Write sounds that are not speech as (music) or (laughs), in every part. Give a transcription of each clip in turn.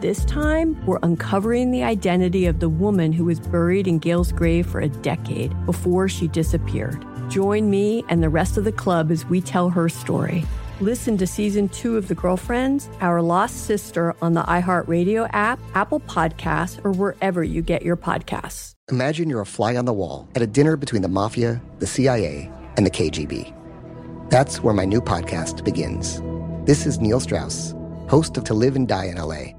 This time, we're uncovering the identity of the woman who was buried in Gail's grave for a decade before she disappeared. Join me and the rest of the club as we tell her story. Listen to season two of The Girlfriends, Our Lost Sister on the iHeartRadio app, Apple Podcasts, or wherever you get your podcasts. Imagine you're a fly on the wall at a dinner between the mafia, the CIA, and the KGB. That's where my new podcast begins. This is Neil Strauss, host of To Live and Die in LA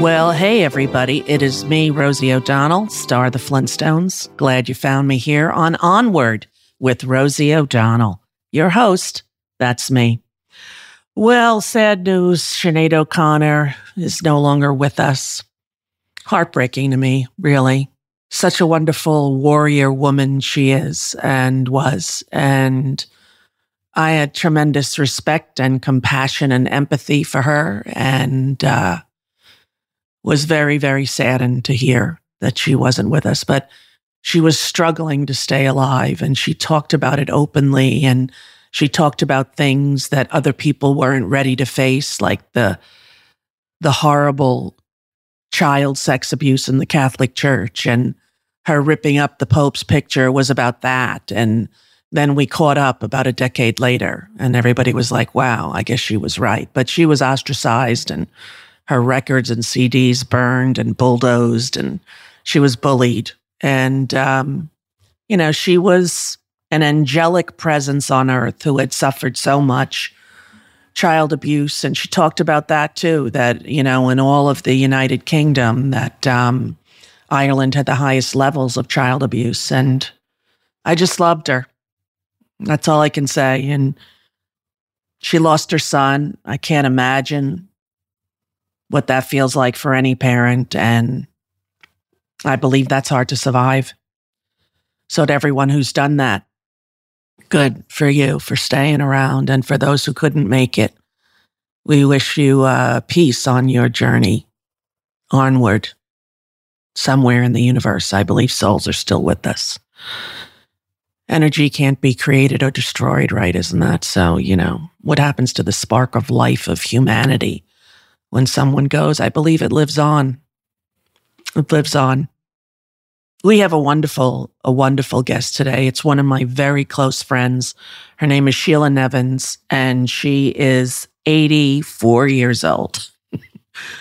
Well, hey, everybody. It is me, Rosie O'Donnell, star of the Flintstones. Glad you found me here on Onward with Rosie O'Donnell. Your host, that's me. Well, sad news Sinead O'Connor is no longer with us. Heartbreaking to me, really. Such a wonderful warrior woman she is and was. And I had tremendous respect and compassion and empathy for her. And, uh, was very, very saddened to hear that she wasn't with us, but she was struggling to stay alive and she talked about it openly and she talked about things that other people weren't ready to face, like the, the horrible child sex abuse in the Catholic Church and her ripping up the Pope's picture was about that. And then we caught up about a decade later and everybody was like, wow, I guess she was right. But she was ostracized and her records and CDs burned and bulldozed, and she was bullied. And, um, you know, she was an angelic presence on earth who had suffered so much child abuse. And she talked about that too, that, you know, in all of the United Kingdom, that um, Ireland had the highest levels of child abuse. And I just loved her. That's all I can say. And she lost her son. I can't imagine what that feels like for any parent. And I believe that's hard to survive. So, to everyone who's done that, good for you for staying around. And for those who couldn't make it, we wish you uh, peace on your journey onward somewhere in the universe. I believe souls are still with us. Energy can't be created or destroyed, right? Isn't that so? You know, what happens to the spark of life of humanity when someone goes. I believe it lives on. It lives on. We have a wonderful, a wonderful guest today. It's one of my very close friends. Her name is Sheila Nevins, and she is 84 years old. (laughs)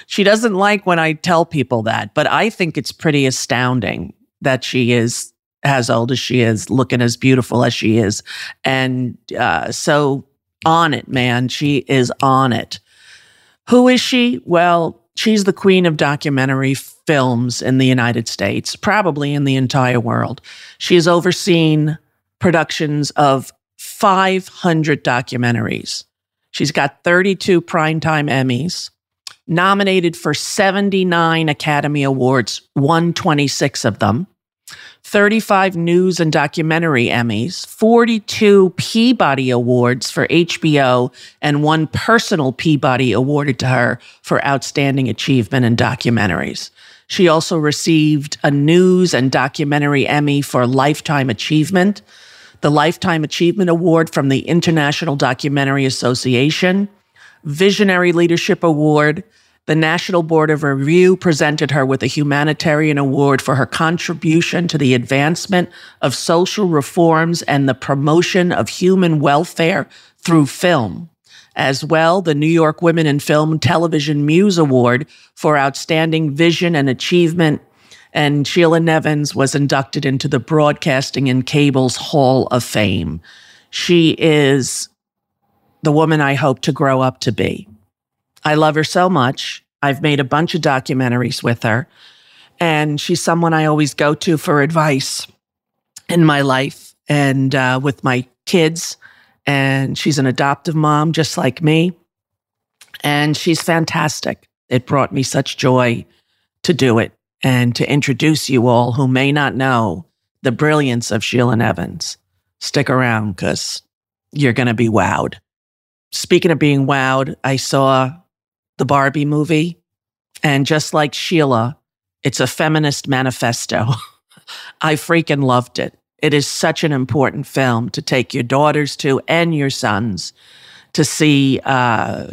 she doesn't like when I tell people that, but I think it's pretty astounding that she is as old as she is, looking as beautiful as she is. And uh, so on it, man. She is on it. Who is she? Well, she's the queen of documentary films in the United States, probably in the entire world. She has overseen productions of 500 documentaries. She's got 32 primetime Emmys, nominated for 79 Academy Awards, won 26 of them. 35 news and documentary Emmys, 42 Peabody Awards for HBO, and one personal Peabody awarded to her for outstanding achievement in documentaries. She also received a news and documentary Emmy for Lifetime Achievement, the Lifetime Achievement Award from the International Documentary Association, Visionary Leadership Award, the National Board of Review presented her with a humanitarian award for her contribution to the advancement of social reforms and the promotion of human welfare through film. As well, the New York Women in Film Television Muse Award for outstanding vision and achievement And Sheila Nevins was inducted into the Broadcasting and Cable's Hall of Fame. She is the woman I hope to grow up to be. I love her so much. I've made a bunch of documentaries with her, and she's someone I always go to for advice in my life and uh, with my kids. And she's an adoptive mom, just like me. And she's fantastic. It brought me such joy to do it and to introduce you all who may not know the brilliance of Sheila Nevins. Stick around because you're going to be wowed. Speaking of being wowed, I saw the Barbie movie, and just like Sheila, it's a feminist manifesto. (laughs) I freaking loved it. It is such an important film to take your daughters to and your sons to see uh,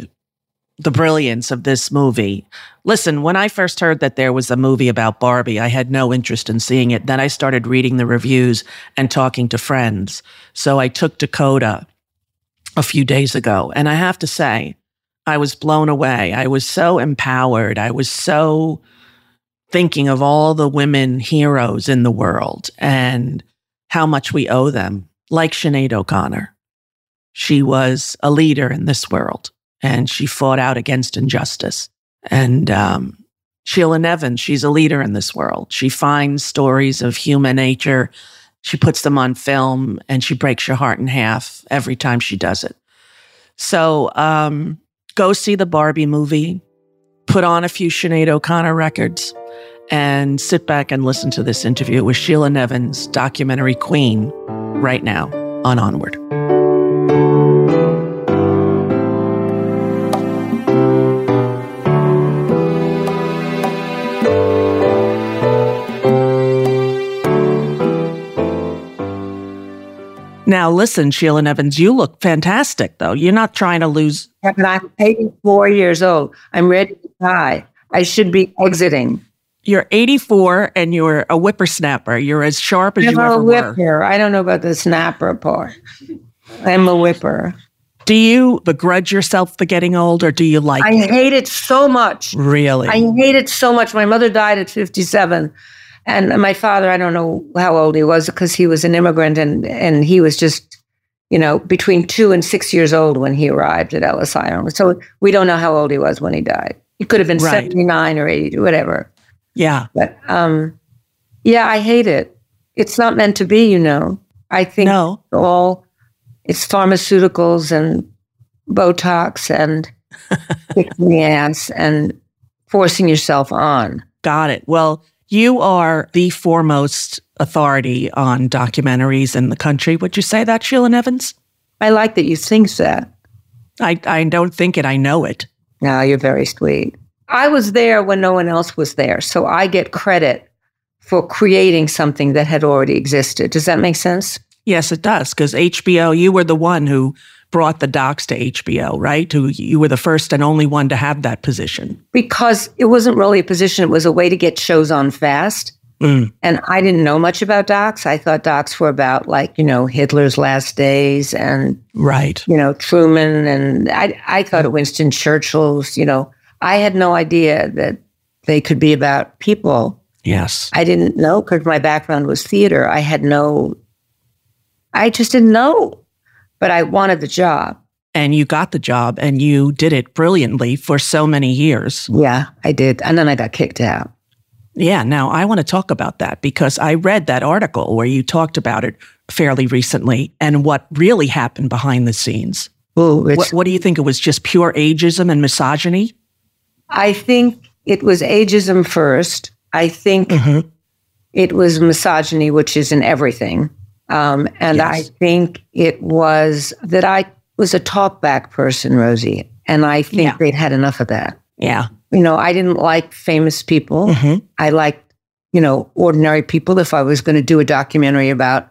the brilliance of this movie. Listen, when I first heard that there was a movie about Barbie, I had no interest in seeing it. Then I started reading the reviews and talking to friends. So I took Dakota a few days ago. And I have to say, I was blown away. I was so empowered. I was so thinking of all the women heroes in the world and how much we owe them, like Sinead O'Connor. She was a leader in this world and she fought out against injustice. And um, Sheila Nevin, she's a leader in this world. She finds stories of human nature, she puts them on film, and she breaks your heart in half every time she does it. So um, go see the Barbie movie, put on a few Sinead O'Connor records, and sit back and listen to this interview with Sheila Nevins, documentary queen, right now on Onward. Now, listen, Sheila Nevins, you look fantastic, though. You're not trying to lose. I'm 84 years old. I'm ready to die. I should be exiting. You're 84 and you're a whippersnapper. You're as sharp as I'm you a ever whipper. were. I don't know about the snapper part. I'm a whipper. Do you begrudge yourself for getting old or do you like I it? I hate it so much. Really? I hate it so much. My mother died at 57. And my father, I don't know how old he was because he was an immigrant and, and he was just, you know, between two and six years old when he arrived at Ellis Island. So we don't know how old he was when he died. He could have been Right. 79 or 80, whatever. yeah. But um, yeah, I hate it. It's not meant to be, you know. I think No. all it's pharmaceuticals and Botox and (laughs) kicking the ass and forcing yourself on. Got it. Well, you are the foremost authority on documentaries in the country. Would you say that, Sheila Nevins? I like that you think that. I, I don't think it. I know it. No, you're very sweet. I was there when no one else was there, so I get credit for creating something that had already existed. Does that make sense? Yes, it does. Because HBO, you were the one who brought the docs to HBO, right? Who you were the first and only one to have that position. Because it wasn't really a position, it was a way to get shows on fast. Mm. And I didn't know much about docs. I thought docs were about like, you know, Hitler's last days and, Right. you know, Truman. And I, I thought of Winston Churchill's, you know, I had no idea that they could be about people. Yes. I didn't know because my background was theater. I had no, I just didn't know, but I wanted the job. And you got the job and you did it brilliantly for so many years. Yeah, I did. And then I got kicked out. Yeah. Now I want to talk about that because I read that article where you talked about it fairly recently and what really happened behind the scenes. Ooh, What, what do you think? It was just pure ageism and misogyny? I think it was ageism first. I think Mhm. it was misogyny, which is in everything. Um, and I think it was that I was a talk back person, Rosie. And I think Yeah. they'd had enough of that. Yeah. You know, I didn't like famous people. Mhm. I liked, you know, ordinary people. If I was going to do a documentary about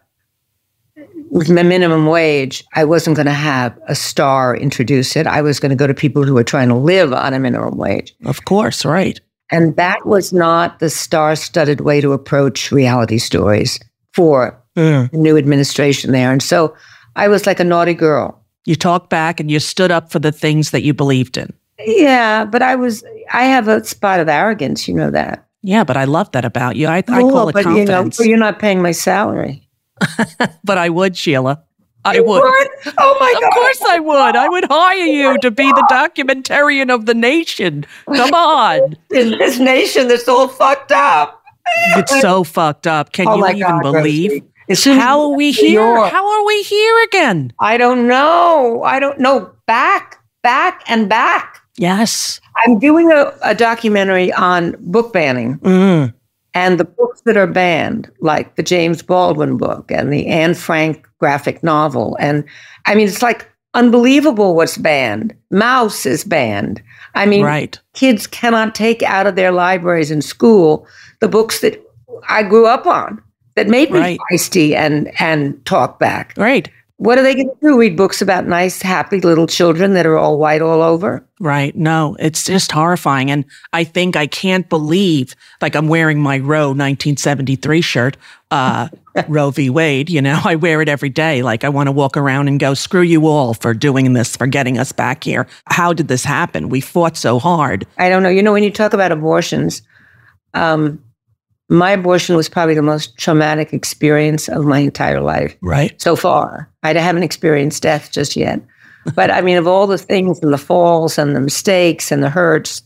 with my minimum wage, I wasn't going to have a star introduce it. I was going to go to people who were trying to live on a minimum wage. Of course. Right. And that was not the star studded way to approach reality stories for Mm. the new administration there. And so I was like a naughty girl. You talked back and you stood up for the things that you believed in. Yeah, but I was, I have a spot of arrogance, you know that. Yeah, but I love that about you. I, I call it but confidence. you know, you're not paying my salary. (laughs) but I would, Sheila. I You would. Oh my Of god! Of course I would. I would hire you to be the documentarian of the nation. Come on. (laughs) in this nation that's all fucked up. It's so fucked up. Can oh you even God, believe? Rosie. As soon as How are we here? How are we here again? I don't know. I don't know. Back, back, and back. Yes. I'm doing a, a documentary on book banning Mm. and the books that are banned, like the James Baldwin book and the Anne Frank graphic novel. And I mean, it's like unbelievable what's banned. Maus is banned. I mean, Right. kids cannot take out of their libraries in school the books that I grew up on that made me Right. feisty and and talk back. Right. What are they going to do? Read books about nice, happy little children that are all white all over? Right. No, it's just horrifying. And I think I can't believe, like, I'm wearing my Roe 1973 shirt, uh, (laughs) Roe v. Wade. You know, I wear it every day. Like, I want to walk around and go, screw you all for doing this, for getting us back here. How did this happen? We fought so hard. I don't know. You know, when you talk about abortions, um, my abortion was probably the most traumatic experience of my entire life Right. so far. I haven't experienced death just yet. But I mean, of all the things and the falls and the mistakes and the hurts,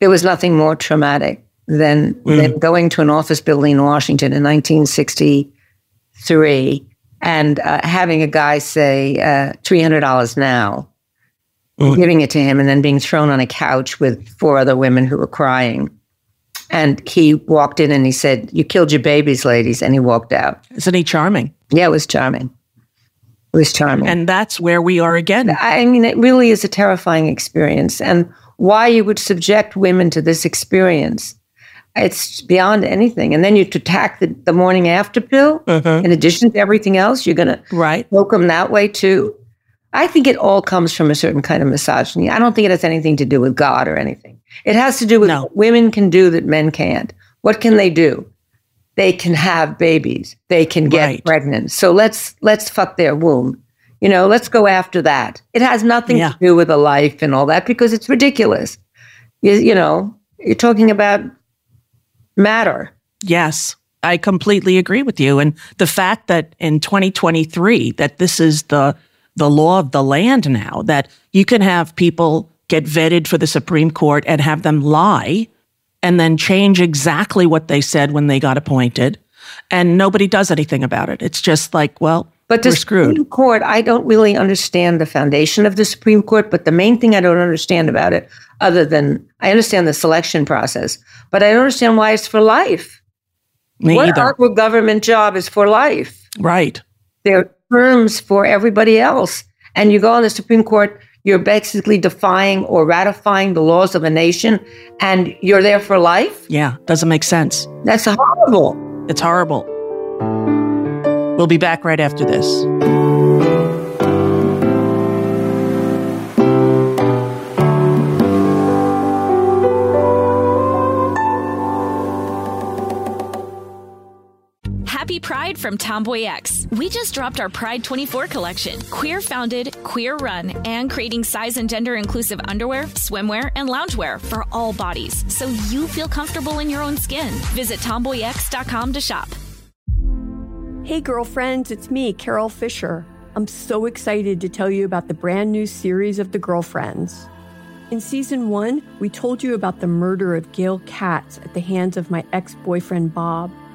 there was nothing more traumatic than, than going to an office building in Washington in 1963 and uh, having a guy say uh, $300 now, Mm. giving it to him, and then being thrown on a couch with four other women who were crying. And he walked in and he said, You killed your babies, ladies. And he walked out. Isn't he charming? Yeah, it was charming. It was charming. And that's where we are again. I mean, it really is a terrifying experience. And why you would subject women to this experience, it's beyond anything. And then you to tack the, the morning after pill, uh-huh. in addition to everything else, you're going to Right. poke them that way too. I think it all comes from a certain kind of misogyny. I don't think it has anything to do with God or anything. It has to do with No. what women can do that men can't. What can they do? They can have babies. They can get Right. pregnant. So let's let's fuck their womb. You know, let's go after that. It has nothing Yeah. to do with a life and all that because it's ridiculous. You, you know, you're talking about matter. Yes, I completely agree with you. And the fact that in 2023 that this is the the law of the land now that you can have people get vetted for the Supreme Court and have them lie and then change exactly what they said when they got appointed and nobody does anything about it. It's just like, well, But the we're screwed. Supreme Court, I don't really understand the foundation of the Supreme Court, but the main thing I don't understand about it, other than I understand the selection process, but I don't understand why it's for life. Me what either. our government job is for life. right. There are terms for everybody else. And you go on the Supreme Court, you're basically defying or ratifying the laws of a nation, and you're there for life. Yeah, doesn't make sense. That's horrible. It's horrible. We'll be back right after this. Happy Pride from Tomboy X. We just dropped our Pride 24 collection. Queer founded, queer run, and creating size and gender inclusive underwear, swimwear, and loungewear for all bodies so you feel comfortable in your own skin. Visit tomboyx.com to shop. Hey, girlfriends, it's me, Carol Fisher. I'm so excited to tell you about the brand new series of The Girlfriends. In season one, we told you about the murder of Gail Katz at the hands of my ex boyfriend, Bob.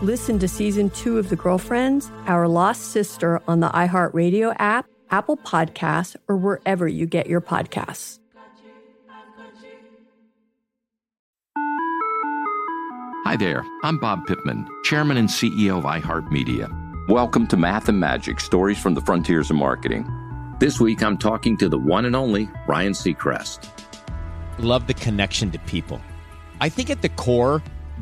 Listen to season two of The Girlfriends, Our Lost Sister on the iHeartRadio app, Apple Podcasts, or wherever you get your podcasts. Hi there, I'm Bob Pittman, Chairman and CEO of iHeartMedia. Welcome to Math and Magic Stories from the Frontiers of Marketing. This week I'm talking to the one and only Ryan Seacrest. Love the connection to people. I think at the core,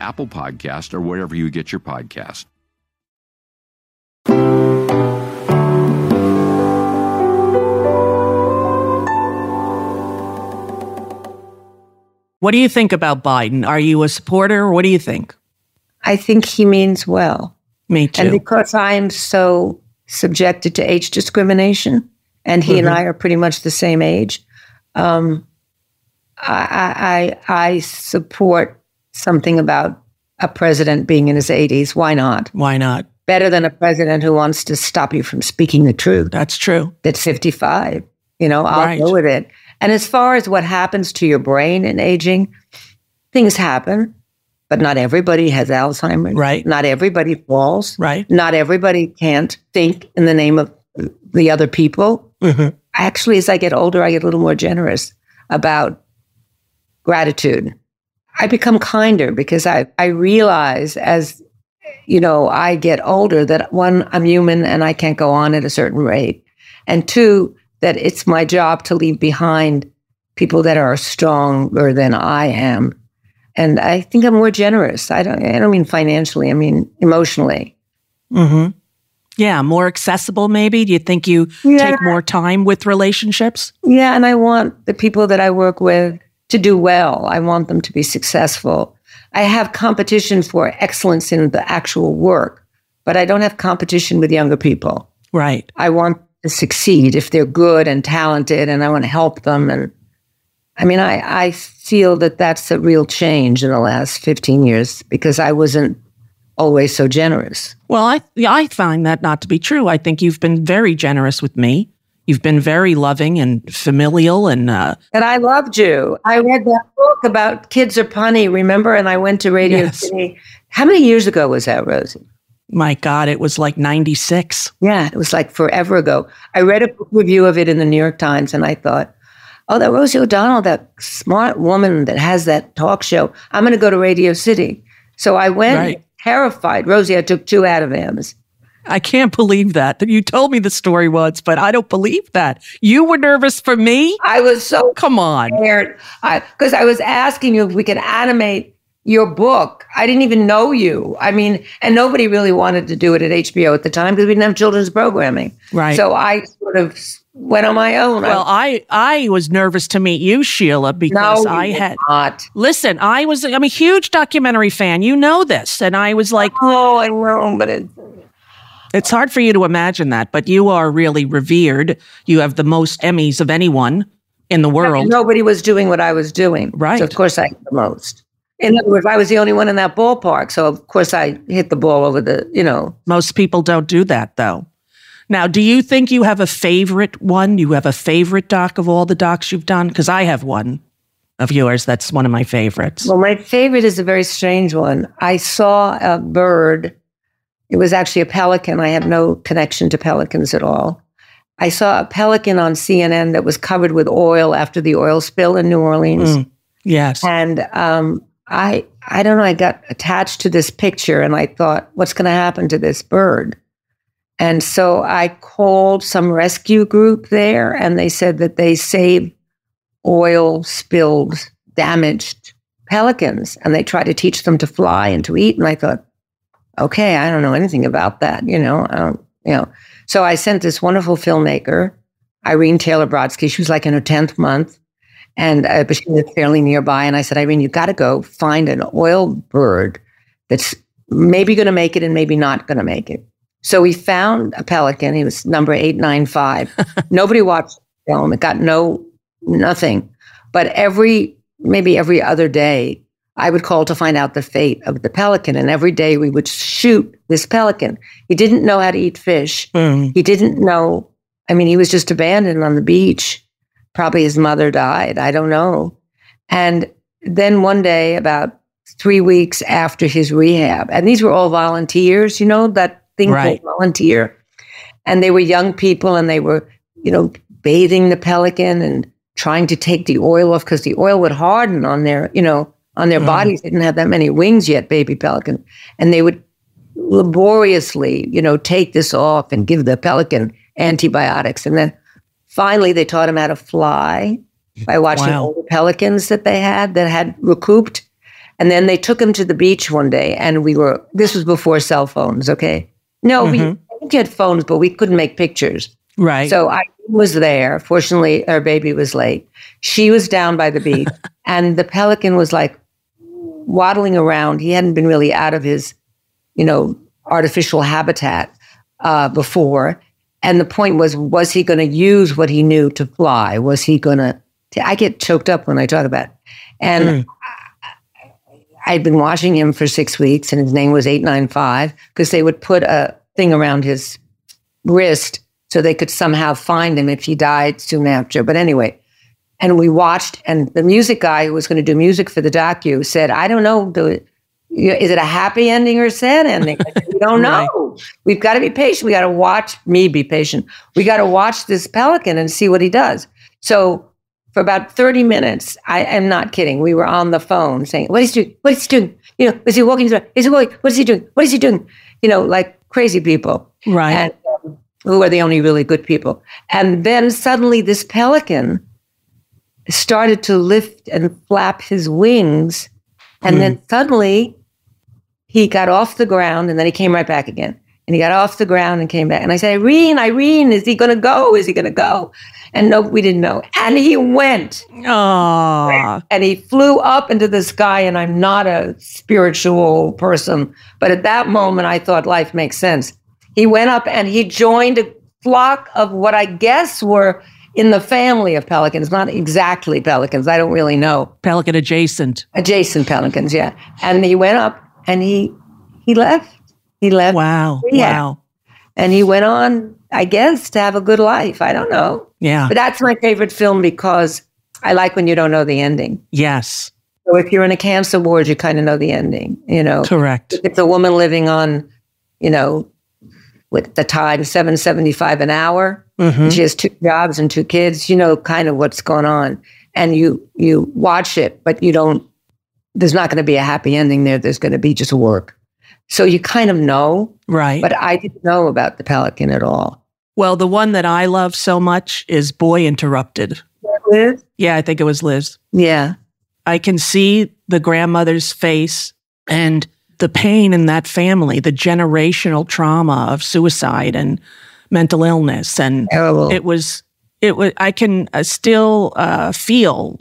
Apple Podcast, or wherever you get your podcast. What do you think about Biden? Are you a supporter? What do you think? I think he means well. Me too. And because I'm so subjected to age discrimination, and he mm-hmm. and I are pretty much the same age, um, I, I, I support something about a president being in his 80s. Why not? Why not? Better than a president who wants to stop you from speaking the truth. That's true. That's 55. You know, I'll right. go with it. And as far as what happens to your brain in aging, things happen, but not everybody has Alzheimer's. Right. Not everybody falls. Right. Not everybody can't think in the name of the other people. Mm-hmm. Actually, as I get older, I get a little more generous about gratitude. I become kinder because I, I realize as you know, I get older that one, I'm human and I can't go on at a certain rate. And two, that it's my job to leave behind people that are stronger than I am. And I think I'm more generous. I don't I don't mean financially, I mean emotionally. Mm-hmm. Yeah, more accessible maybe. Do you think you yeah. take more time with relationships? Yeah, and I want the people that I work with to do well. I want them to be successful. I have competition for excellence in the actual work, but I don't have competition with younger people. Right. I want to succeed if they're good and talented and I want to help them and I mean I I feel that that's a real change in the last 15 years because I wasn't always so generous. Well, I I find that not to be true. I think you've been very generous with me. You've been very loving and familial, and uh, and I loved you. I read that book about kids are punny, remember? And I went to Radio yes. City. How many years ago was that, Rosie? My God, it was like ninety six. Yeah, it was like forever ago. I read a book review of it in the New York Times, and I thought, oh, that Rosie O'Donnell, that smart woman that has that talk show. I'm going to go to Radio City. So I went right. terrified. Rosie, I took two Ativans. I can't believe that. You told me the story once, but I don't believe that. You were nervous for me? I was so come on. Because I, I was asking you if we could animate your book. I didn't even know you. I mean, and nobody really wanted to do it at HBO at the time because we didn't have children's programming. Right. So I sort of went on my own. Well, I I was nervous to meet you, Sheila, because no, I had not. Listen, I was I'm a huge documentary fan. You know this, and I was like, oh, I know, but it, it's hard for you to imagine that, but you are really revered. You have the most Emmys of anyone in the world. Nobody was doing what I was doing. Right. So of course I had the most. In other words, I was the only one in that ballpark. So of course I hit the ball over the, you know. Most people don't do that though. Now, do you think you have a favorite one? You have a favorite doc of all the docs you've done? Because I have one of yours that's one of my favorites. Well, my favorite is a very strange one. I saw a bird it was actually a pelican. I have no connection to pelicans at all. I saw a pelican on CNN that was covered with oil after the oil spill in New Orleans. Mm, yes. And um, I, I don't know, I got attached to this picture and I thought, what's going to happen to this bird? And so I called some rescue group there and they said that they save oil spilled, damaged pelicans and they try to teach them to fly and to eat. And I thought, okay, I don't know anything about that, you know, I don't, you know. So I sent this wonderful filmmaker, Irene Taylor Brodsky. She was like in her 10th month. And uh, but she was fairly nearby. And I said, Irene, you got to go find an oil bird that's maybe going to make it and maybe not going to make it. So we found a pelican. He was number 895. (laughs) Nobody watched the film. It got no, nothing. But every, maybe every other day, I would call to find out the fate of the pelican. And every day we would shoot this pelican. He didn't know how to eat fish. Mm. He didn't know, I mean, he was just abandoned on the beach. Probably his mother died. I don't know. And then one day, about three weeks after his rehab, and these were all volunteers, you know, that thing Right. called volunteer. And they were young people and they were, you know, bathing the pelican and trying to take the oil off because the oil would harden on their, you know, on their Mm. bodies. They didn't have that many wings yet, baby pelican. And they would laboriously, you know, take this off and give the pelican antibiotics. And then finally they taught him how to fly by watching Wow. all the pelicans that they had that had recouped. And then they took him to the beach one day and we were, this was before cell phones, okay? No, Mhm. Think we had phones, but we couldn't make pictures. Right. So I was there. Fortunately, our baby was late. She was down by the beach, (laughs) and the pelican was like waddling around. He hadn't been really out of his, you know, artificial habitat uh, before. And the point was, was he going to use what he knew to fly? Was he going to? I get choked up when I talk about it. And Mm. I'd been watching him for six weeks, and his name was 895 because they would put a thing around his wrist so they could somehow find him if he died soon after. But anyway, and we watched, and the music guy who was going to do music for the docu said, I don't know, do, is it a happy ending or a sad ending? Said, we don't (laughs) know. We've got to be patient. We got to watch me be patient. We got to watch this pelican and see what he does. So for about 30 minutes, I am not kidding. We were on the phone saying, What is he doing? What is he doing? You know, is he walking? Is he walking? What is he doing? What is he doing? You know, like crazy people. Right. And um, who are the only really good people. And then suddenly this pelican started to lift and flap his wings. And hmm. then suddenly he got off the ground and then he came right back again. And he got off the ground and came back. And I said, Irene, Irene, is he going to go? Is he going to go? And no, we didn't know. And he went Aw. and he flew up into the sky. And I'm not a spiritual person, but at that moment, I thought life makes sense. He went up and he joined a flock of what I guess were in the family of pelicans, not exactly pelicans. I don't really know. Pelican adjacent. Adjacent pelicans, yeah. And he went up and he he left. He left. Wow. Yeah. Wow. And he went on, I guess, to have a good life. I don't know. Yeah. But that's my favorite film because I like when you don't know the ending. Yes. So if you're in a cancer ward, you kind of know the ending, you know. Correct. If it's a woman living on, you know, with the time seven seventy five an hour, Mhm. she has two jobs and two kids, you know kind of what's going on. And you you watch it, but you don't there's not going to be a happy ending there. There's going to be just work. So you kind of know, Right. but I didn't know about the pelican at all. well, the one that I love so much is Boy Interrupted. Liz? Yeah, I think it was Liz. Yeah. I can see the grandmother's face and the pain in that family, the generational trauma of suicide and mental illness. And Terrible. it was, it was, I can uh, still uh, feel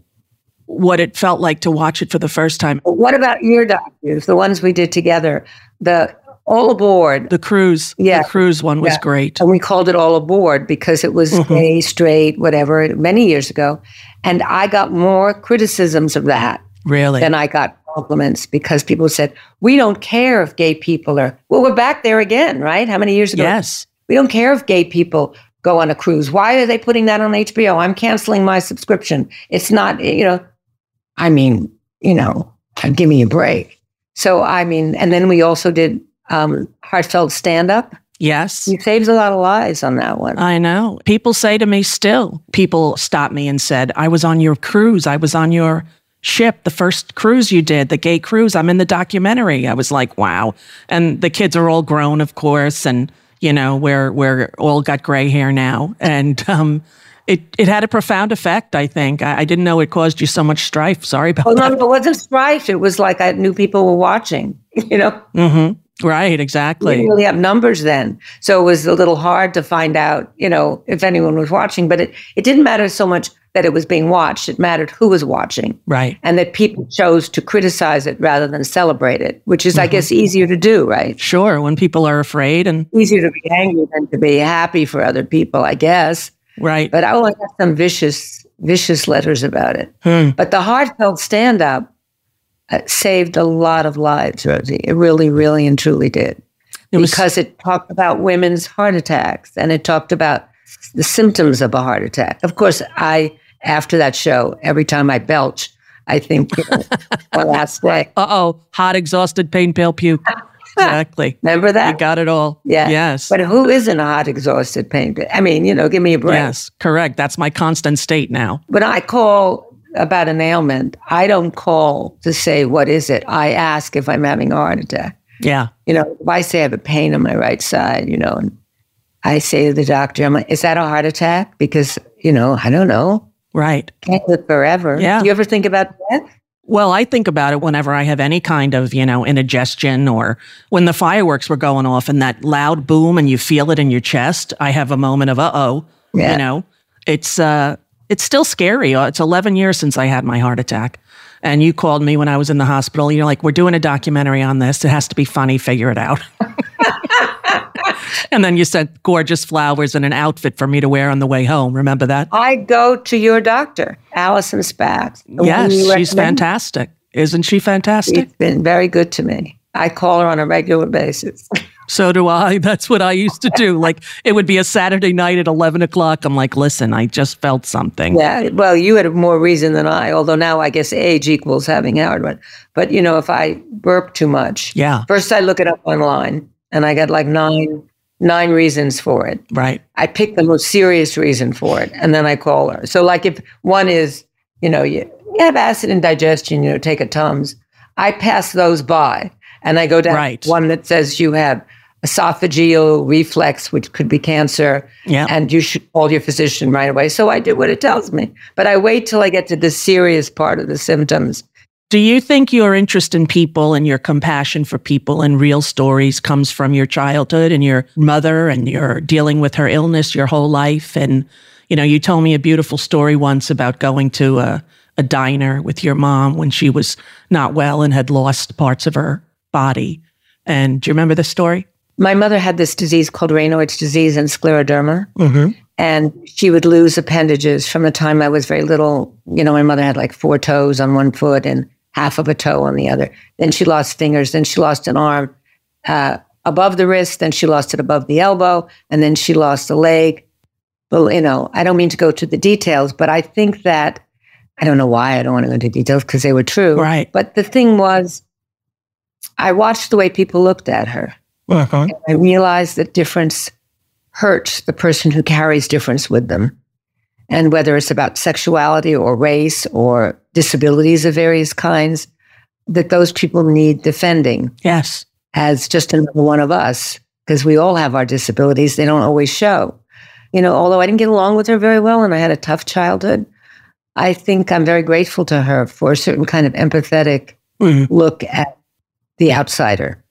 what it felt like to watch it for the first time. What about your doctors, the ones we did together? The All Aboard. The cruise, Yeah. the cruise one was Yeah. great. And we called it All Aboard because it was Mhm. gay, straight, whatever, many years ago. And I got more criticisms of that Really? than I got compliments because people said, we don't care if gay people are, well, we're back there again, right? How many years ago? yes. We don't care if gay people go on a cruise. Why are they putting that on HBO? I'm canceling my subscription. It's not, you know, I mean, you know, give me a break. So, I mean, and then we also did um, heartfelt stand up. Yes. You saved a lot of lives on that one. I know. People say to me still, people stop me and said, I was on your cruise. I was on your ship, the first cruise you did, the gay cruise. I'm in the documentary. I was like, wow. And the kids are all grown, of course. And, you know, we're, we're all got gray hair now. And, um, it, it had a profound effect, I think. I, I didn't know it caused you so much strife. Sorry about no, that. no, it wasn't strife. It was like I knew people were watching, (laughs) you know? hmm Right, We didn't really have numbers then. So it was a little hard to find out, you know, if anyone was watching. But it, it didn't matter so much that it was being watched. It mattered who was watching. Right. And that people chose to criticize it rather than celebrate it, which is, mm-hmm. I guess, easier to do, right? Sure. When people are afraid and easier to be angry than to be happy for other people, I guess. Right. But I always have some vicious, vicious letters about it. Hmm. But the heartfelt stand up uh, saved a lot of lives, Rosie. It really, really and truly did. It was, because it talked about women's heart attacks and it talked about the symptoms of a heart attack. Of course, I, after that show, every time I belch, I think, you know, (laughs) one last day. Uh oh, hot, exhausted, pain, pale puke. (laughs) Exactly. Remember that? You got it all. Yeah. Yes. But who isn't a hot, exhausted, pain? I mean, you know, give me a break. Yes, correct. That's my constant state now. When I call about an ailment, I don't call to say, what is it? I ask if I'm having a heart attack. Yeah. You know, if I say I have a pain on my right side, you know, and I say to the doctor, I'm like, is that a heart attack? Because, you know, I don't know. Right. Can't live forever. Yeah. Do you ever think about death? Well, I think about it whenever I have any kind of, you know, indigestion or when the fireworks were going off and that loud boom and you feel it in your chest. I have a moment of, uh oh, yeah. you know, it's, uh, it's still scary. Uh, it's 11 years since I had my heart attack. And you called me when I was in the hospital. You're like, we're doing a documentary on this. It has to be funny. Figure it out. (laughs) and then you sent gorgeous flowers and an outfit for me to wear on the way home. Remember that? I go to your doctor, Allison Spatz. Yes, she's fantastic. Isn't she fantastic? She's been very good to me. I call her on a regular basis. (laughs) So do I. That's what I used to do. Like it would be a Saturday night at 11 o'clock. I'm like, listen, I just felt something. Yeah. Well, you had more reason than I, although now I guess age equals having Howard. But, but you know, if I burp too much, yeah. First, I look it up online and I got like nine nine reasons for it. Right. I pick the most serious reason for it and then I call her. So like if one is, you know, you, you have acid indigestion, you know, take a Tums. I pass those by and I go down right. one that says you have esophageal reflux, which could be cancer, yeah. and you should call your physician right away. So I do what it tells me. But I wait till I get to the serious part of the symptoms do you think your interest in people and your compassion for people and real stories comes from your childhood and your mother and your dealing with her illness your whole life? And, you know, you told me a beautiful story once about going to a, a diner with your mom when she was not well and had lost parts of her body. And do you remember the story? My mother had this disease called Raynaud's disease and scleroderma. Mm-hmm. And she would lose appendages from the time I was very little. You know, my mother had like four toes on one foot and half of a toe on the other. Then she lost fingers. Then she lost an arm uh, above the wrist. Then she lost it above the elbow. And then she lost a leg. Well, you know, I don't mean to go to the details, but I think that I don't know why I don't want to go into details because they were true. Right. But the thing was, I watched the way people looked at her. Uh-huh. I realized that difference hurts the person who carries difference with them. And whether it's about sexuality or race or disabilities of various kinds, that those people need defending. Yes. As just another one of us, because we all have our disabilities. They don't always show. You know, although I didn't get along with her very well and I had a tough childhood, I think I'm very grateful to her for a certain kind of empathetic mm-hmm. look at the outsider.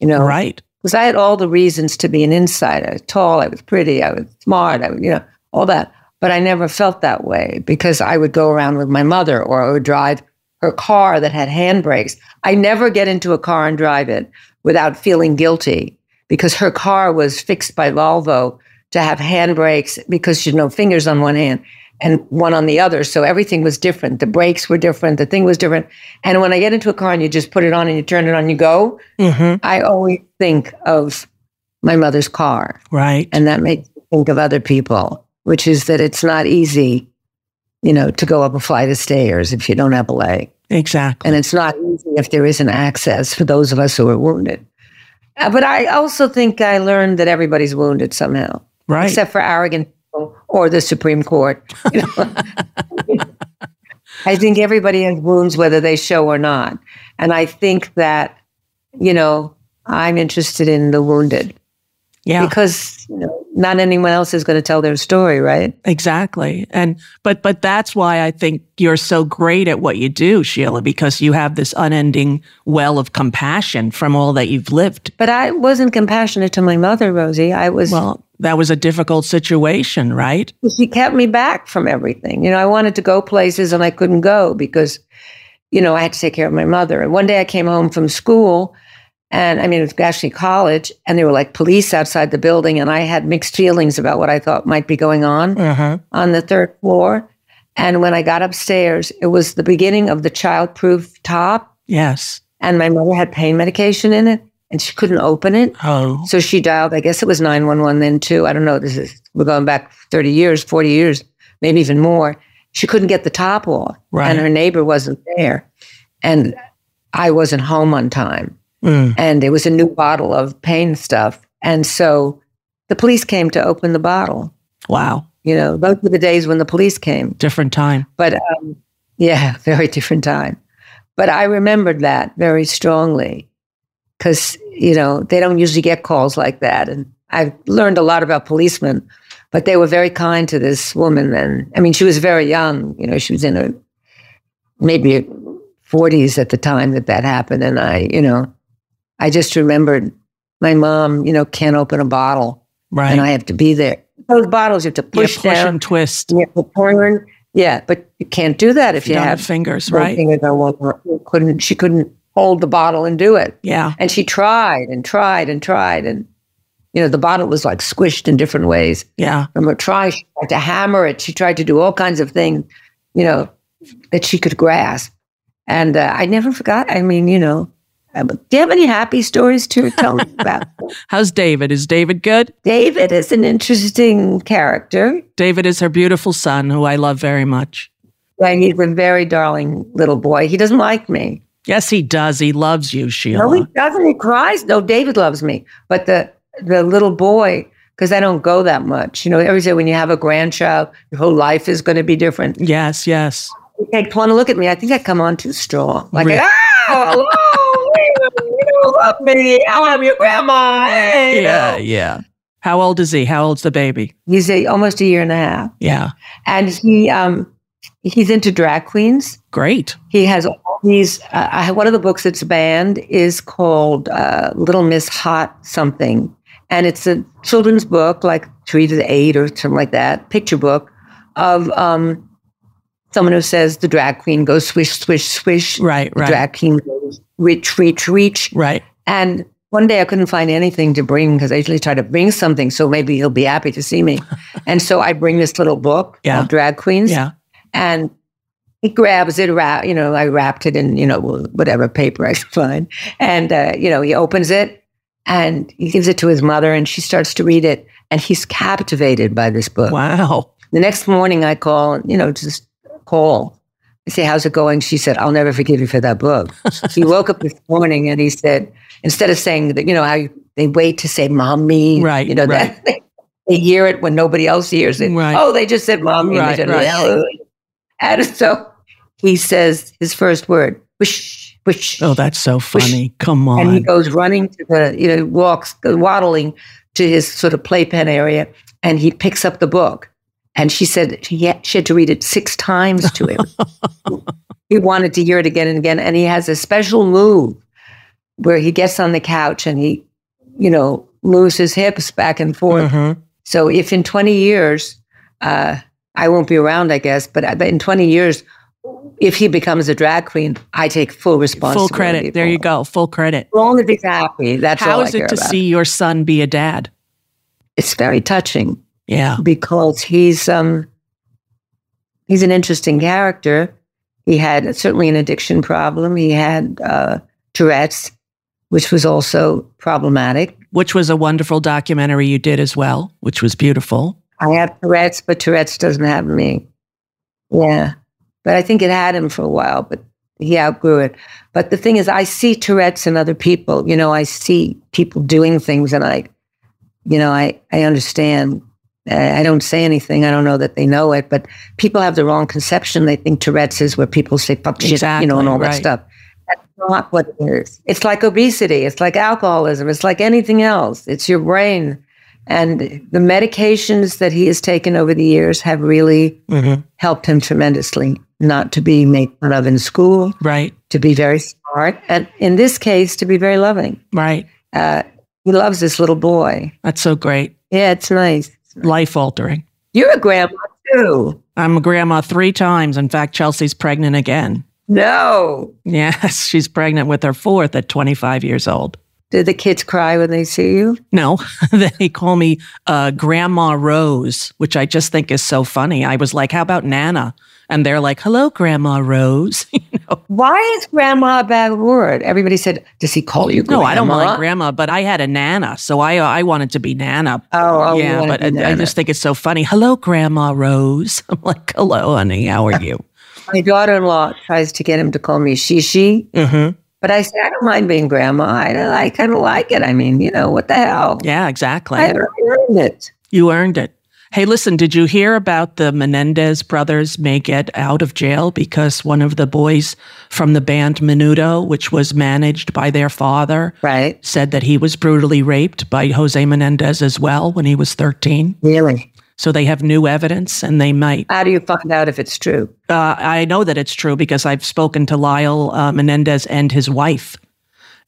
You know, right? Because I had all the reasons to be an insider. Tall, I was pretty, I was smart, I was, you know, all that. But I never felt that way because I would go around with my mother or I would drive her car that had handbrakes. I never get into a car and drive it without feeling guilty because her car was fixed by Volvo to have handbrakes because she had no fingers on one hand and one on the other. So everything was different. The brakes were different. The thing was different. And when I get into a car and you just put it on and you turn it on, you go, mm-hmm. I always think of my mother's car. Right. And that makes me think of other people which is that it's not easy, you know, to go up a flight of stairs if you don't have a leg. Exactly. And it's not easy if there isn't access for those of us who are wounded. Uh, but I also think I learned that everybody's wounded somehow, right? Except for arrogant people or the Supreme Court. (laughs) You know? I think everybody has wounds, whether they show or not. And I think that, you know, I'm interested in the wounded. Yeah. Because, you know, not anyone else is going to tell their story, right? Exactly. And but but that's why I think you're so great at what you do, Sheila, because you have this unending well of compassion from all that you've lived. But I wasn't compassionate to my mother, Rosie. I was Well, That was a difficult situation, right? She kept me back from everything. You know, I wanted to go places and I couldn't go because, you know, I had to take care of my mother. And one day I came home from school and I mean, it was actually college, and there were like police outside the building, and I had mixed feelings about what I thought might be going on uh-huh. on the third floor. And when I got upstairs, it was the beginning of the childproof top. Yes. And my mother had pain medication in it, and she couldn't open it. Oh. So she dialed, I guess it was 911 then too. I don't know. This is, we're going back 30 years, 40 years, maybe even more. She couldn't get the top off, Right. and her neighbor wasn't there. And I wasn't home on time Mm. and it was a new bottle of pain stuff. And so the police came to open the bottle. Wow. You know, those were the days when the police came. Different time. But um, yeah, (laughs) very different time. But I remembered that very strongly because, you know, they don't usually get calls like that. And I've learned a lot about policemen, but they were very kind to this woman. And I mean, she was very young. You know, she was in her maybe 40s at the time that that happened. And I, you know, I just remembered my mom, you know, can't open a bottle. Right. And I have to be there. Those bottles you have to Yeah, push, push down. and twist. You have turn. Yeah, but you can't do that if You you, have fingers, right? Fingers on one. Couldn't. She couldn't hold the bottle and do it. Yeah. And she tried and tried and tried, and you know the bottle was like squished in different ways. Yeah. From her try, she tried to hammer it. She tried to do all kinds of things, you know, that she could grasp. And uh, I never forgot. I mean, you know, Uh, do you have any happy stories to tell me (laughs) about? How's David? Is David good? David is an interesting character. David is her beautiful son, who I love very much. And he's a very darling little boy. He doesn't like me. Yes, he does. He loves you, Sheila. No, he doesn't. He cries. No, David loves me. But the the little boy, because I don't go that much. You know, every day when you have a grandchild, your whole life is going to be different. yes, yes. Want to look at me. I think I come on too strong. Like, Really? oh, hello, you don't love me. I'm your grandma. You Yeah, know. yeah. How old is he? How old's the baby? He's a, almost a year and a half, Yeah. and he um he's into drag queens. Great. He has all these. Uh, I, one of the books that's banned is called uh, Little Miss Hot something, and it's a children's book, like three to eight or something like that, picture book of um, someone who says the drag queen goes swish, swish, swish. Right, The right. drag queen goes reach, reach, reach. Right. And one day I couldn't find anything to bring because I usually try to bring something so maybe he'll be happy to see me. (laughs) and so I bring this little book Yeah. of drag queens Yeah. and he grabs it, wrap, you know, I wrapped it in, you know, whatever paper I could find. And, uh, you know, he opens it and he gives it to his mother and she starts to read it. And he's captivated by this book. Wow. The next morning I call, you know, just call. I say, how's it going? She said, I'll never forgive you for that book. he woke up this morning and he said, instead of saying that, you know, how they wait to say mommy, Right, you know, right. that (laughs) they, hear it when nobody else hears it. Right. Oh, they just said mommy. and Right, said, right. "Well," And so he says his first word, wish, wish. Oh, that's so funny. Come on. And he goes running to the, you know, walks, waddling to his sort of playpen area, and he picks up the book. And she said she had, she had to read it six times to him. (laughs) he wanted to hear it again and again. And he has a special move where he gets on the couch and he, you know, moves his hips back and forth. Mhm. So if in 20 years, uh, I won't be around, I guess, but in 20 years, if he becomes a drag queen, I take full responsibility. Full credit. There you go. Full credit. As he's happy, that's How is it to about. see your son be a dad? It's very touching Yeah. because he's um he's an interesting character. He had certainly an addiction problem. He had uh, Tourette's, which was also problematic. Which was a wonderful documentary you did as well, which was beautiful. I have Tourette's, but Tourette's doesn't have me. Yeah. But I think it had him for a while, but he outgrew it. But the thing is, I see Tourette's in other people. You know, I see people doing things and I, you know, I, I understand. I don't say anything. I don't know that they know it, but people have the wrong conception. They think Tourette's is where people say fuck shit, you know, and Exactly, all that stuff. That's not what it is. It's like obesity. It's like alcoholism. It's like anything else. It's your brain. And the medications that he has taken over the years have really Mhm. helped him tremendously not to be made fun of in school, Right. to be very smart, and in this case, to be very loving. Right. Uh, he loves this little boy. That's so great. Yeah, it's nice. Life altering. You're a grandma too. I'm a grandma three times. In fact, Chelsea's pregnant again. No. Yes, she's pregnant with her fourth at 25 years old. Do the kids cry when they see you? No, (laughs) they call me uh, Grandma Rose, which I just think is so funny. I was like, how about Nana? And they're like, hello, Grandma Rose. (laughs) you know? Why is grandma a bad word? Everybody said, does he call you grandma? No, I don't mind grandma, but I had a Nana, so I I wanted to be Nana. Oh, oh yeah, but I, I just think it's so funny. Hello, Grandma Rose. (laughs) I'm like, hello, honey. How are you? (laughs) My daughter-in-law tries to get him to call me Shishi, mm-hmm. but I say I don't mind being grandma. I, I kind of like it. I mean, you know, what the hell? Yeah, exactly. I earned it. You earned it. Hey, listen, did you hear about the Menendez brothers may get out of jail because one of the boys from the band Menudo, which was managed by their father, right, said that he was brutally raped by Jose Menendez as well when he was 13? Really? So they have new evidence and they might. How do you find out if it's true? Uh, I know that it's true because I've spoken to Lyle uh, Menendez and his wife.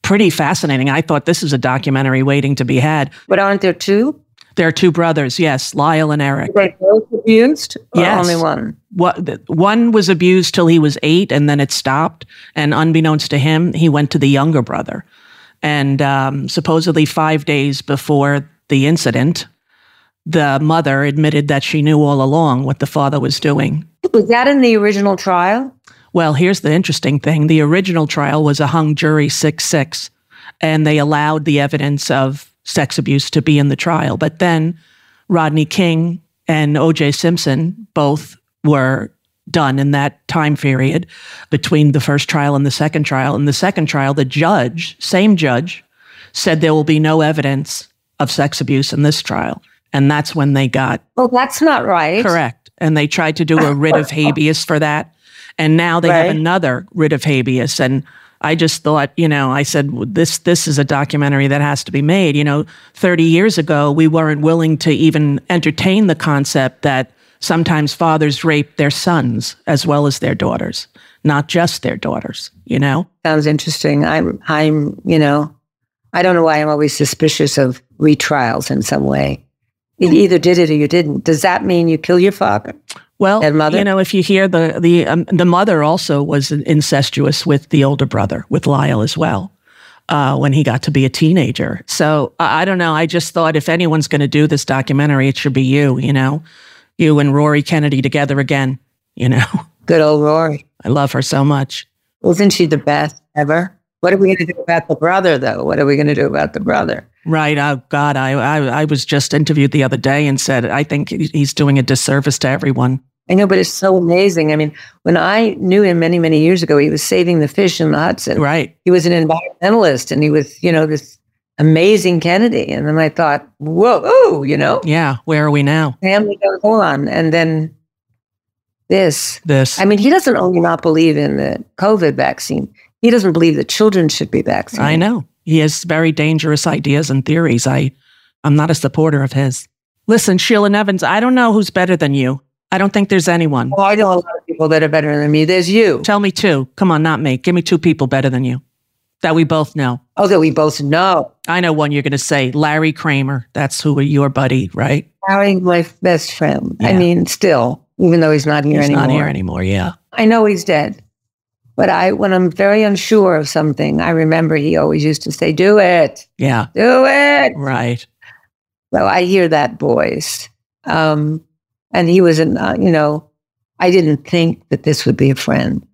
Pretty fascinating. I thought this is a documentary waiting to be had. But aren't there two? There are two brothers, yes, Lyle and Eric. Were both abused? Or Yes. only one? What one was abused till he was eight, and then it stopped. And unbeknownst to him, he went to the younger brother. And um, supposedly, five days before the incident, the mother admitted that she knew all along what the father was doing. Was that in the original trial? Well, here's the interesting thing: the original trial was a hung jury six six, and they allowed the evidence of sex abuse to be in the trial. But then Rodney King and O.J. Simpson both were done in that time period between the first trial and the second trial. In the second trial, the judge, same judge, said there will be no evidence of sex abuse in this trial. And that's when they got Well, that's not right. correct. And they tried to do a writ of (laughs) habeas for that. And now they have another writ of habeas. And I just thought, you know, I said, this, this is a documentary that has to be made. You know, 30 years ago, we weren't willing to even entertain the concept that sometimes fathers rape their sons as well as their daughters, not just their daughters, you know? Sounds interesting. I'm, I'm, you know, I don't know why I'm always suspicious of retrials in some way. You hmm. either did it or you didn't. Does that mean you kill your father? Well, And mother? you know, if you hear the the um, the mother also was incestuous with the older brother, with Lyle as well, uh, when he got to be a teenager. So I, I don't know. I just thought if anyone's going to do this documentary, it should be you. You know, you and Rory Kennedy together again. You know, (laughs) Good old Rory. I love her so much. Wasn't she the best ever? What are we going to do about the brother, though? What are we going to do about the brother? Right. Oh God, I, I I was just interviewed the other day and said I think he's doing a disservice to everyone. I know, but it's so amazing. I mean, when I knew him many, many years ago, he was saving the fish in the Hudson. Right. He was an environmentalist and he was, you know, this amazing Kennedy. And then I thought, whoa, ooh, you know, Yeah. Where are we now? family goes on. And then this. This. I mean, he doesn't only not believe in the COVID vaccine, he doesn't believe that children should be vaccinated. I know. He has very dangerous ideas and theories. I, I'm not a supporter of his. Listen, Sheila Nevins, I don't know who's better than you. I don't think there's anyone. Well, I know a lot of people that are better than me. There's you. Tell me two. Come on, not me. Give me two people better than you that we both know. Oh, that we both know. I know one you're going to say Larry Kramer. That's who your buddy, right? Harry, my best friend. I mean, still, even though he's not here anymore. He's anymore. not here anymore. Yeah. I know he's dead. But I, when I'm very unsure of something, I remember he always used to say, "Do it, Yeah. do it." Right. So I hear that voice, um, and he was, an, uh, you know, I didn't think that this would be a friend.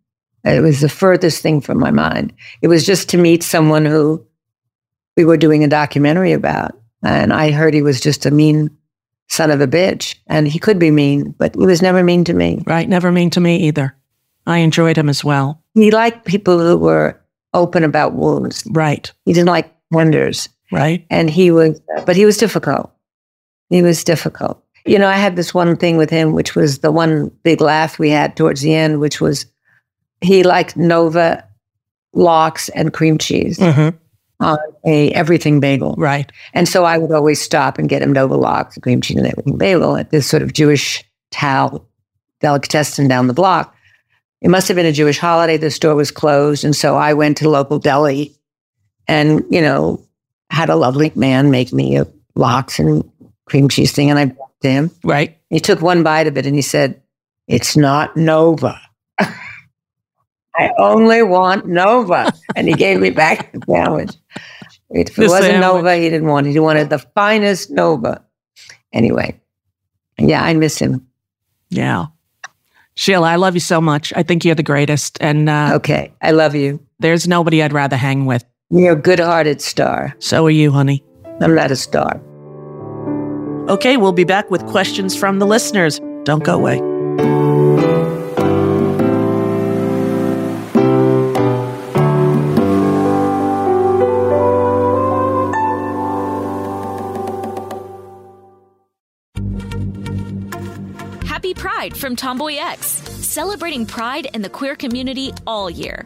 It was the furthest thing from my mind. It was just to meet someone who we were doing a documentary about, and I heard he was just a mean son of a bitch, and he could be mean, but he was never mean to me. Right. Never mean to me either. I enjoyed him as well. He liked people who were open about wounds. Right. He didn't like wonders. Right. And he was, but he was difficult. He was difficult. You know, I had this one thing with him, which was the one big laugh we had towards the end, which was he liked Nova lox and cream cheese Mm-hmm. on a everything bagel. Right. And so I would always stop and get him Nova lox, cream cheese, and everything bagel at this sort of Jewish towel delicatessen down the block. It must have been a Jewish holiday. The store was closed. And so I went to the local deli and, you know, had a lovely man make me a lox and cream cheese thing, and I brought to him. Right. He took one bite of it and he said, "It's not Nova. (laughs) I only want Nova." and he gave me back the sandwich. If it The wasn't sandwich. Nova, he didn't want it. He wanted the finest Nova. Anyway, yeah, I miss him. Yeah. Sheila, I love you so much. I think you're the greatest. And uh, Okay, I love you. there's nobody I'd rather hang with. You're a good-hearted star. So are you, honey. I'm not a star. Okay, we'll be back with questions from the listeners. Don't go away. Happy Pride from Tomboy X, celebrating pride in the queer community all year.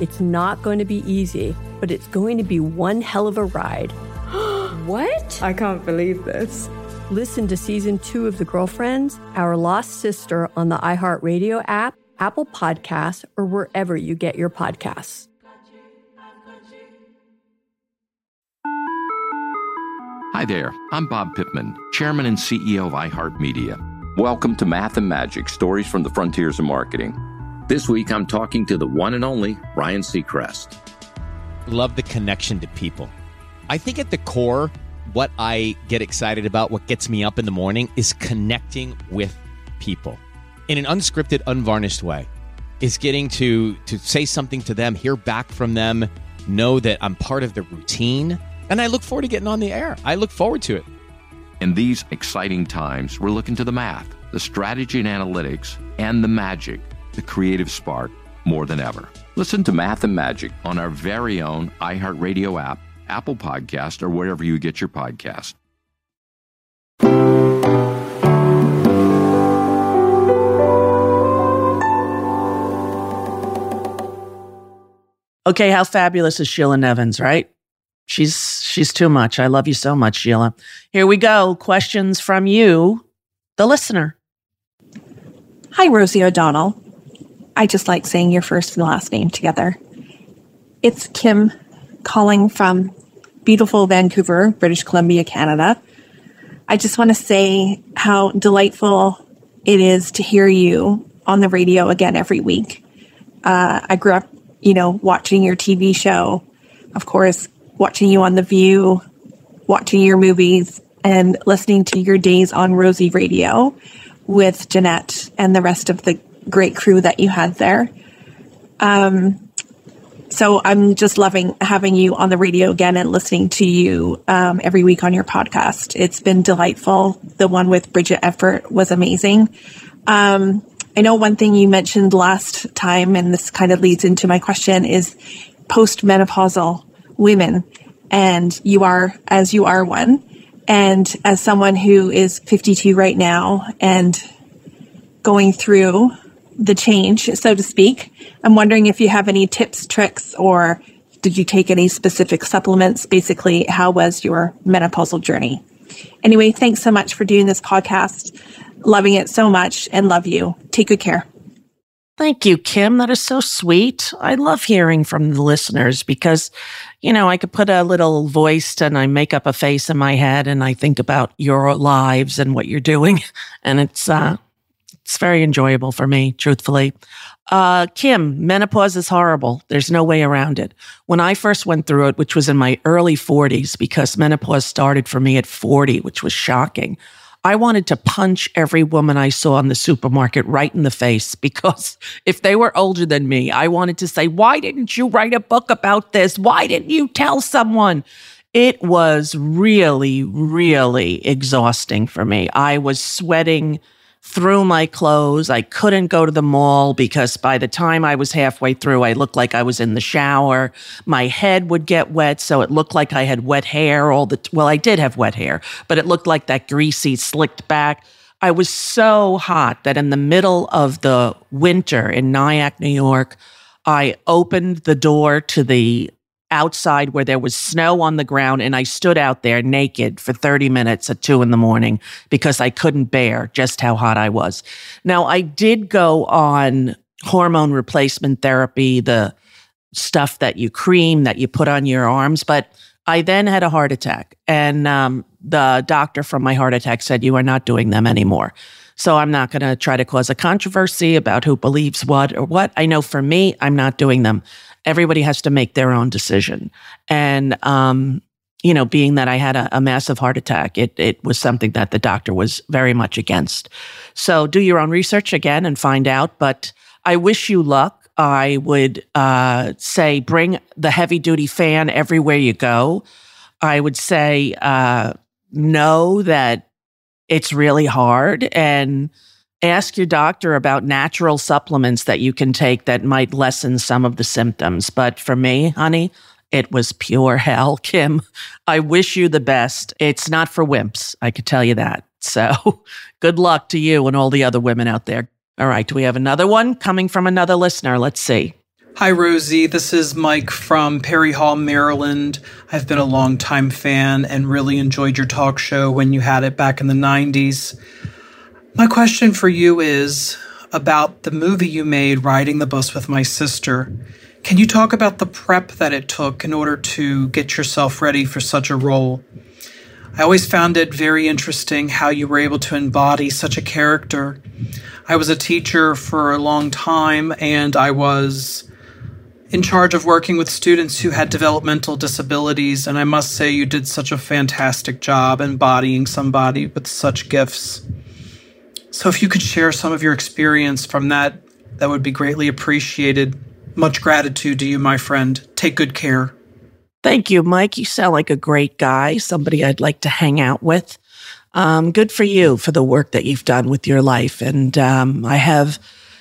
It's not going to be easy, but it's going to be one hell of a ride. (gasps) What? I can't believe this. Listen to season two of The Girlfriends, Our Lost Sister on the iHeartRadio app, Apple Podcasts, or wherever you get your podcasts. Hi there, I'm Bob Pittman, Chairman and CEO of iHeartMedia. Welcome to Math and Magic Stories from the Frontiers of Marketing. This week I'm talking to the one and only Ryan Seacrest. Love the connection to people. I think at the core, what I get excited about, what gets me up in the morning, is connecting with people in an unscripted, unvarnished way. Is getting to to say something to them, hear back from them, know that I'm part of the routine, and I look forward to getting on the air. I look forward to it. In these exciting times, we're looking to the math, the strategy and analytics, and the magic, the creative spark, more than ever. Listen to Math and Magic on our very own iHeartRadio app, Apple Podcast, or wherever you get your podcast. Okay, how fabulous is Sheila Nevins, right? She's she's too much. I love you so much, Sheila. Here we go. Questions from you, the listener. Hi, Rosie O'Donnell. I just like saying your first and last name together. It's Kim calling from beautiful Vancouver, British Columbia, Canada. I just want to say how delightful it is to hear you on the radio again every week. Uh, I grew up, you know, watching your TV show, of course, watching you on The View, watching your movies, and listening to your days on Rosie Radio with Jeanette and the rest of the great crew that you had there. Um, so I'm just loving having you on the radio again and listening to you um, every week on your podcast. It's been delightful. The one with Bridget Everett was amazing. Um, I know one thing you mentioned last time, and this kind of leads into my question, is postmenopausal women. And you are, as you are one, and as someone who is 52 right now and going through the change, so to speak, I'm wondering if you have any tips, tricks, or did you take any specific supplements? Basically, how was your menopausal journey? Anyway, thanks so much for doing this podcast. Loving it so much and love you. Take good care. Thank you, Kim. That is so sweet. I love hearing from the listeners because, you know, I could put a little voice and I make up a face in my head and I think about your lives and what you're doing. (laughs) And it's, uh, it's very enjoyable for me, truthfully. Uh, Kim, menopause is horrible. There's no way around it. When I first went through it, which was in my early 40s, because menopause started for me at 40, which was shocking. I wanted to punch every woman I saw in the supermarket right in the face (laughs) because if they were older than me, I wanted to say, Why didn't you write a book about this? Why didn't you tell someone? It was really, really exhausting for me. I was sweating through my clothes. I couldn't go to the mall because by the time I was halfway through, I looked like I was in the shower. My head would get wet, so it looked like I had wet hair all the t- well, I did have wet hair, but it looked like that greasy slicked back. I was so hot that in the middle of the winter in Nyack, New York, I opened the door to the outside where there was snow on the ground and I stood out there naked for 30 minutes at two in the morning because I couldn't bear just how hot I was. Now I did go on hormone replacement therapy, the stuff that you cream that you put on your arms, but I then had a heart attack and um, the doctor from my heart attack said, you are not doing them anymore. So I'm not going to try to cause a controversy about who believes what or what. I know for me, I'm not doing them everybody has to make their own decision. And, um, you know, being that I had a, a, massive heart attack, it, it was something that the doctor was very much against. So do your own research again and find out. But I wish you luck. I would uh, say bring the heavy duty fan everywhere you go. I would say uh, know that it's really hard and ask your doctor about natural supplements that you can take that might lessen some of the symptoms. But for me, honey, it was pure hell, (laughs) Kim. I wish you the best. It's not for wimps, I could tell you that. So (laughs) good luck to you and all the other women out there. All right, we have another one coming from another listener? Let's see. Hi, Rosie. This is Mike from Perry Hall, Maryland. I've been a longtime fan and really enjoyed your talk show when you had it back in the 90s. My question for you is about the movie you made, Riding the Bus with My Sister. Can you talk about the prep that it took in order to get yourself ready for such a role? I always found it very interesting how you were able to embody such a character. I was a teacher for a long time and I was in charge of working with students who had developmental disabilities, and I must say you did such a fantastic job embodying somebody with such gifts. So, if you could share some of your experience from that, that would be greatly appreciated. Much gratitude to you, my friend. Take good care. Thank you, Mike. You sound like a great guy, somebody I'd like to hang out with. Um, good for you for the work that you've done with your life. And um, I have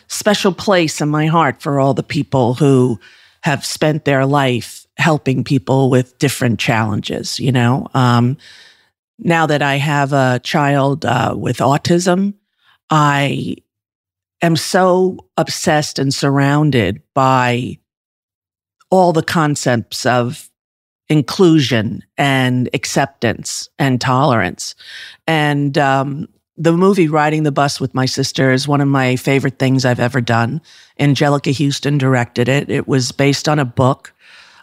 special place in my heart for all the people who have spent their life helping people with different challenges. You know, um, now that I have a child uh, with autism, I am so obsessed and surrounded by all the concepts of inclusion and acceptance and tolerance. And um, the movie Riding the Bus with My Sister is one of my favorite things I've ever done. Anjelica Huston directed it. It was based on a book.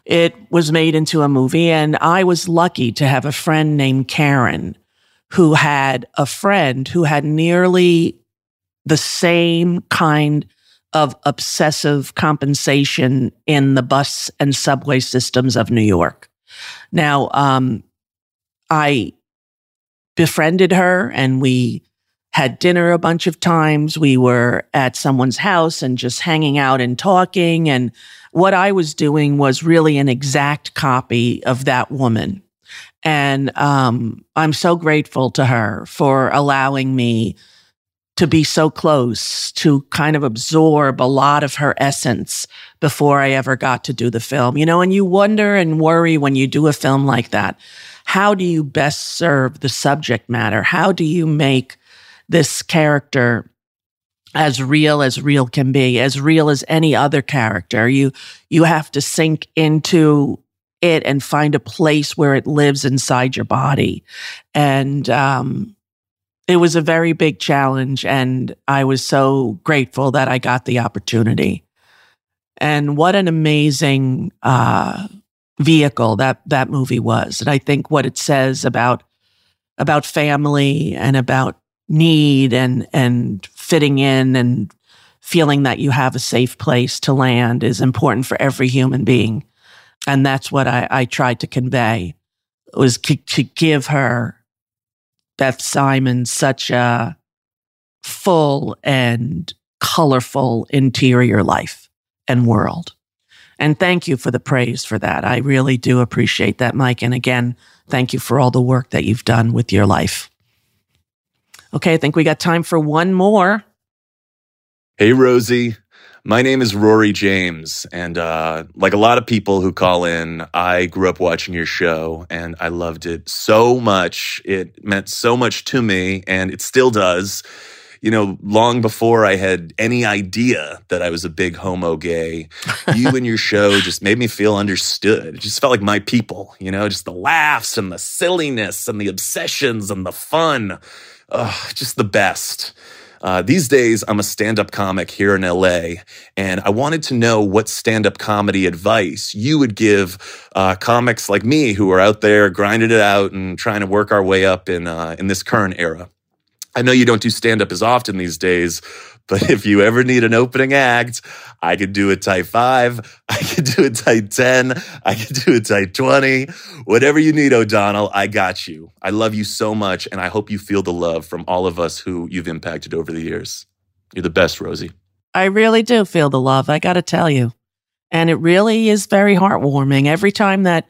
It was made into a movie, and I was lucky to have a friend named Karen who had a friend who had nearly the same kind of obsessive compensation in the bus and subway systems of New York. Now, um, I befriended her and we had dinner a bunch of times. We were at someone's house and just hanging out and talking. And what I was doing was really an exact copy of that woman. And um, I'm so grateful to her for allowing me to be so close to kind of absorb a lot of her essence before I ever got to do the film. You know, and you wonder and worry when you do a film like that. How do you best serve the subject matter? How do you make this character as real as real can be, as real as any other character? You you have to sink into it and find a place where it lives inside your body. And um, it was a very big challenge. And I was so grateful that I got the opportunity. And what an amazing uh, vehicle that that movie was. And I think what it says about about family and about need and and fitting in and feeling that you have a safe place to land is important for every human being. And that's what I, I tried to convey was to, to give her Beth Simon such a full and colorful interior life and world. And thank you for the praise for that. I really do appreciate that, Mike. And again, thank you for all the work that you've done with your life. Okay, I think we got time for one more. Hey, Rosie. My name is Rory James. And uh, like a lot of people who call in, I grew up watching your show and I loved it so much. It meant so much to me, and it still does. You know, long before I had any idea that I was a big homo gay, (laughs) you and your show just made me feel understood. It just felt like my people, you know, just the laughs and the silliness and the obsessions and the fun. Ugh, just the best. Uh, these days, I'm a stand up comic here in LA, and I wanted to know what stand up comedy advice you would give uh, comics like me who are out there grinding it out and trying to work our way up in, uh, in this current era. I know you don't do stand up as often these days, but if you ever need an opening act, I could do a tight five, I could do a tight 10, I could do a tight 20. Whatever you need, O'Donnell, I got you. I love you so much, and I hope you feel the love from all of us who you've impacted over the years. You're the best, Rosie. I really do feel the love, I got to tell you. And it really is very heartwarming. Every time that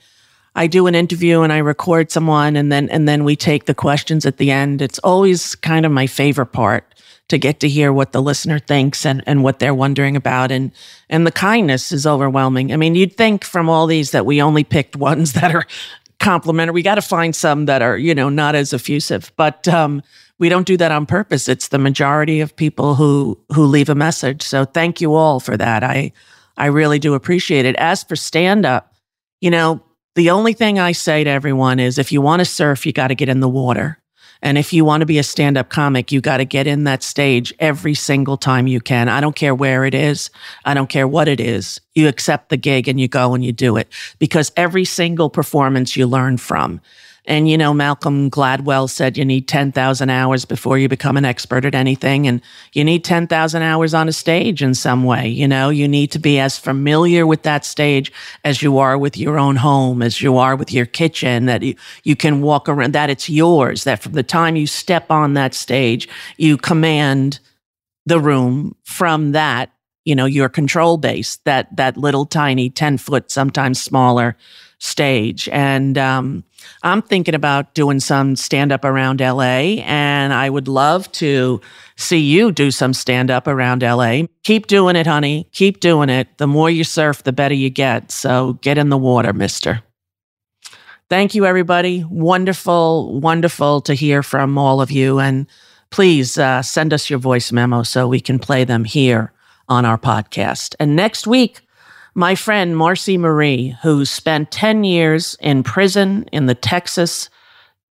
I do an interview and I record someone and then and then we take the questions at the end. It's always kind of my favorite part to get to hear what the listener thinks and, and what they're wondering about and and the kindness is overwhelming. I mean, you'd think from all these that we only picked (laughs) ones that are complimentary. We got to find some that are, you know, not as effusive. But um, we don't do that on purpose. It's the majority of people who who leave a message. So thank you all for that. I I really do appreciate it. As for stand up, you know, the only thing I say to everyone is if you want to surf, you got to get in the water. And if you want to be a stand up comic, you got to get in that stage every single time you can. I don't care where it is. I don't care what it is. You accept the gig and you go and you do it because every single performance you learn from. And, you know, Malcolm Gladwell said you need 10,000 hours before you become an expert at anything. And you need 10,000 hours on a stage in some way. You know, you need to be as familiar with that stage as you are with your own home, as you are with your kitchen, that you, you can walk around, that it's yours, that from the time you step on that stage, you command the room from that you know your control base that that little tiny 10 foot sometimes smaller stage and um, I'm thinking about doing some stand up around LA, and I would love to see you do some stand up around LA. Keep doing it, honey. Keep doing it. The more you surf, the better you get. So get in the water, mister. Thank you, everybody. Wonderful, wonderful to hear from all of you. And please uh, send us your voice memo so we can play them here on our podcast. And next week, my friend Marcy Marie, who spent 10 years in prison in the Texas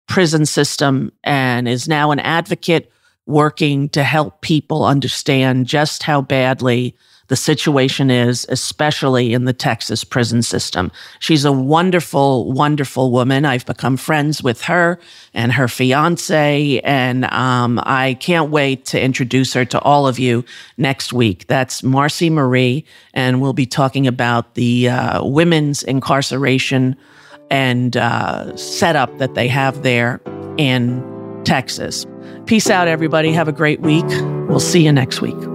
prison system and is now an advocate working to help people understand just how badly the situation is, especially in the Texas prison system. She's a wonderful, wonderful woman. I've become friends with her and her fiance, and um, I can't wait to introduce her to all of you next week. That's Marcy Marie, and we'll be talking about the uh, women's incarceration and uh, setup that they have there in Texas. Peace out, everybody. Have a great week. We'll see you next week.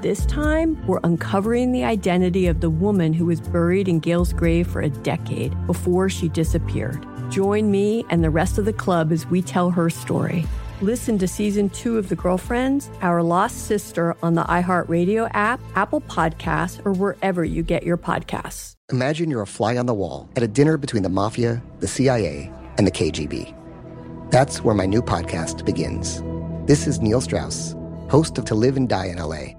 This time, we're uncovering the identity of the woman who was buried in Gail's grave for a decade before she disappeared. Join me and the rest of the club as we tell her story. Listen to season two of The Girlfriends, Our Lost Sister on the iHeartRadio app, Apple Podcasts, or wherever you get your podcasts. Imagine you're a fly on the wall at a dinner between the mafia, the CIA, and the KGB. That's where my new podcast begins. This is Neil Strauss, host of To Live and Die in LA,